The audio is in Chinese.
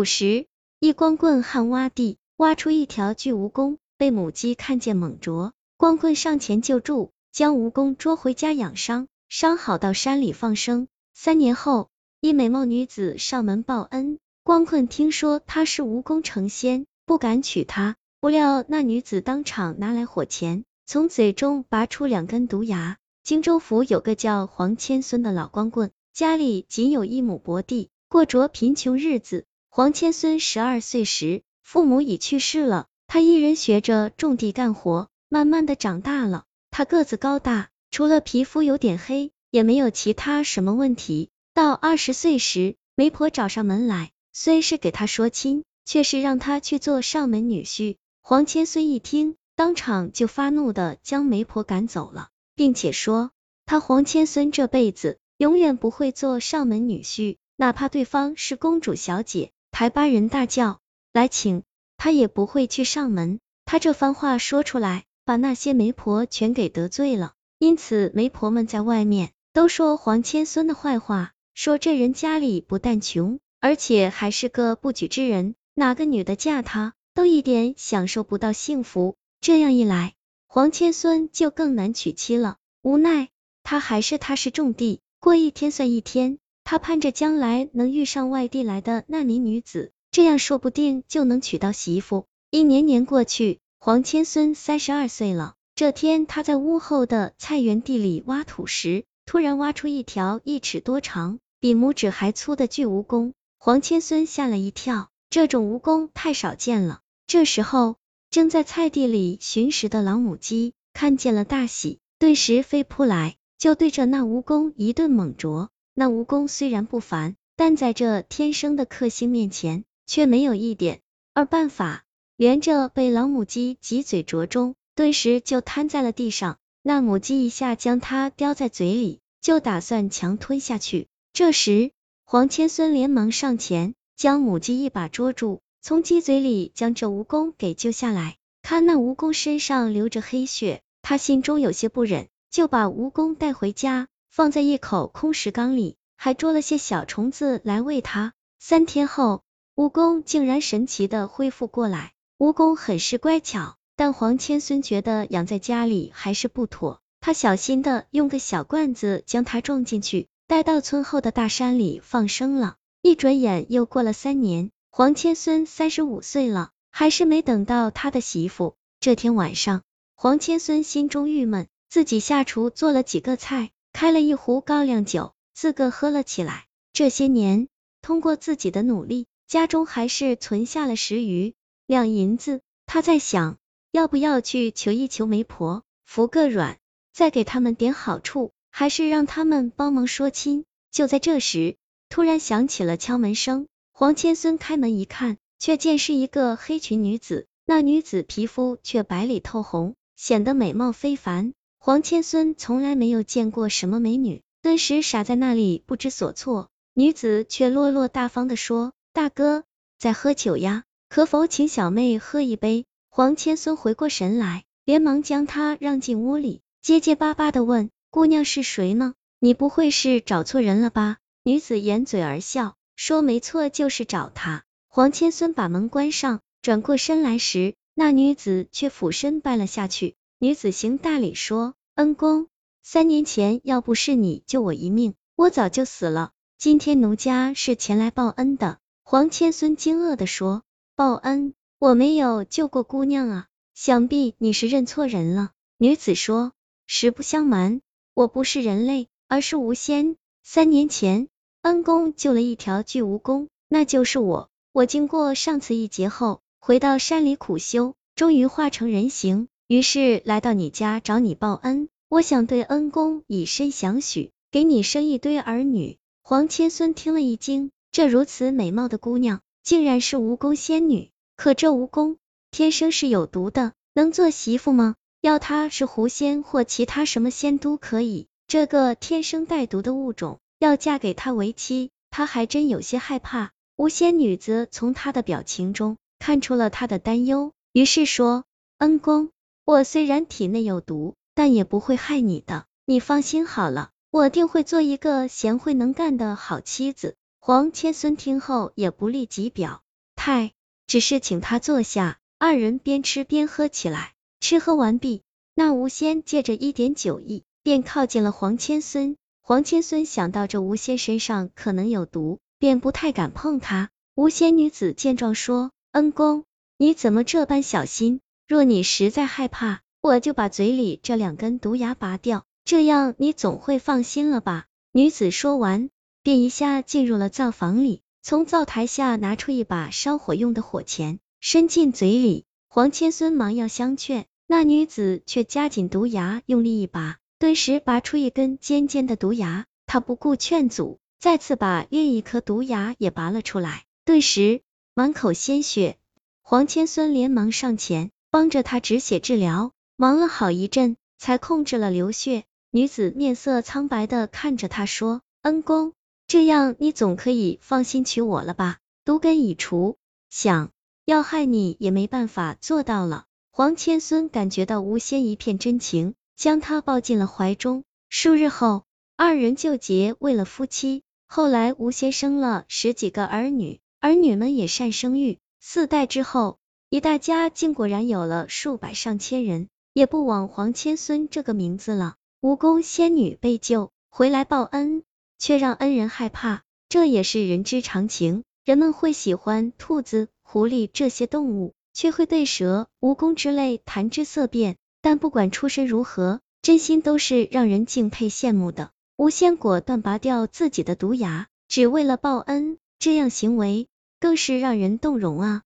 古时，一光棍汉挖地，挖出一条巨蜈蚣，被母鸡看见猛啄，光棍上前救助，将蜈蚣捉回家养伤，伤好到山里放生。三年后，一美貌女子上门报恩，光棍听说她是蜈蚣成仙，不敢娶她。不料那女子当场拿来火钳，从嘴中拔出两根毒牙。荆州府有个叫黄千孙的老光棍，家里仅有一亩薄地，过着贫穷日子。黄千孙十二岁时，父母已去世了，他一人学着种地干活，慢慢的长大了。他个子高大，除了皮肤有点黑，也没有其他什么问题。到二十岁时，媒婆找上门来，虽是给他说亲，却是让他去做上门女婿。黄千孙一听，当场就发怒的将媒婆赶走了，并且说他黄千孙这辈子永远不会做上门女婿，哪怕对方是公主小姐，台巴人大叫来请，他也不会去上门。他这番话说出来，把那些媒婆全给得罪了，因此媒婆们在外面都说黄千孙的坏话，说这人家里不但穷，而且还是个不举之人，哪个女的嫁他？都一点享受不到幸福，这样一来，黄千孙就更难娶妻了。无奈，他还是踏实种地，过一天算一天。他盼着将来能遇上外地来的那名女子，这样说不定就能娶到媳妇。一年年过去，黄千孙三十二岁了。这天，他在屋后的菜园地里挖土时，突然挖出一条一尺多长、比拇指还粗的巨蜈蚣。黄千孙吓了一跳，这种蜈蚣太少见了。这时候，正在菜地里寻食的老母鸡看见了大喜，顿时飞扑来，就对着那蜈蚣一顿猛啄。那蜈蚣虽然不凡，但在这天生的克星面前，却没有一点二办法，连着被老母鸡几嘴啄中，顿时就瘫在了地上。那母鸡一下将它叼在嘴里，就打算强吞下去。这时，黄千孙连忙上前，将母鸡一把捉住。从鸡嘴里将这蜈蚣给救下来，看那蜈蚣身上流着黑血，他心中有些不忍，就把蜈蚣带回家，放在一口空石缸里，还捉了些小虫子来喂它。三天后，蜈蚣竟然神奇的恢复过来。蜈蚣很是乖巧，但黄千孙觉得养在家里还是不妥，他小心的用个小罐子将它装进去，带到村后的大山里放生了。一转眼又过了三年。黄千孙三十五岁了，还是没等到他的媳妇。这天晚上，黄千孙心中郁闷，自己下厨做了几个菜，开了一壶高粱酒，自个喝了起来。这些年，通过自己的努力，家中还是存下了十余两银子。他在想，要不要去求一求媒婆，服个软，再给他们点好处，还是让他们帮忙说亲。就在这时，突然响起了敲门声。黄千孙开门一看，却见是一个黑裙女子，那女子皮肤却白里透红，显得美貌非凡。黄千孙从来没有见过什么美女，顿时傻在那里不知所措。女子却落落大方的说：“大哥在喝酒呀，可否请小妹喝一杯？”黄千孙回过神来，连忙将她让进屋里，结结巴巴的问：“姑娘是谁呢？你不会是找错人了吧？”女子掩嘴而笑。说没错，就是找他。黄千孙把门关上，转过身来时，那女子却俯身拜了下去。女子行大礼说：“恩公，三年前要不是你救我一命，我早就死了。今天奴家是前来报恩的。”黄千孙惊愕的说：“报恩？我没有救过姑娘啊，想必你是认错人了。”女子说：“实不相瞒，我不是人类，而是狐仙。三年前。”恩公救了一条巨蜈蚣，那就是我。我经过上次一劫后，回到山里苦修，终于化成人形，于是来到你家找你报恩。我想对恩公以身相许，给你生一堆儿女。黄千孙听了一惊，这如此美貌的姑娘，竟然是蜈蚣仙女。可这蜈蚣天生是有毒的，能做媳妇吗？要她是狐仙或其他什么仙都可以，这个天生带毒的物种。要嫁给他为妻，他还真有些害怕。巫仙女子从他的表情中看出了他的担忧，于是说：“恩公，我虽然体内有毒，但也不会害你的，你放心好了，我定会做一个贤惠能干的好妻子。”黄千孙听后也不立即表态，只是请他坐下。二人边吃边喝起来。吃喝完毕，那吴仙借着一点酒意，便靠近了黄千孙。黄千孙想到这吴仙身上可能有毒，便不太敢碰他。吴仙女子见状说：“恩公，你怎么这般小心？若你实在害怕，我就把嘴里这两根毒牙拔掉，这样你总会放心了吧？”女子说完，便一下进入了灶房里，从灶台下拿出一把烧火用的火钳，伸进嘴里。黄千孙忙要相劝。那女子却夹紧毒牙，用力一拔，顿时拔出一根尖尖的毒牙。他不顾劝阻，再次把另一颗毒牙也拔了出来，顿时满口鲜血。黄千孙连忙上前帮着他止血治疗，忙了好一阵，才控制了流血。女子面色苍白的看着他说：“恩公，这样你总可以放心娶我了吧？毒根已除，想要害你也没办法做到了。”黄千孙感觉到吴仙一片真情，将他抱进了怀中。数日后，二人就结为了夫妻。后来吴仙生了十几个儿女，儿女们也善生育。四代之后，一大家竟果然有了数百上千人，也不枉黄千孙这个名字了。蜈蚣仙女被救回来报恩，却让恩人害怕，这也是人之常情。人们会喜欢兔子、狐狸这些动物。却会对蛇、蜈蚣之类谈之色变，但不管出身如何，真心都是让人敬佩羡慕的。吴仙果断拔掉自己的毒牙，只为了报恩，这样行为更是让人动容啊！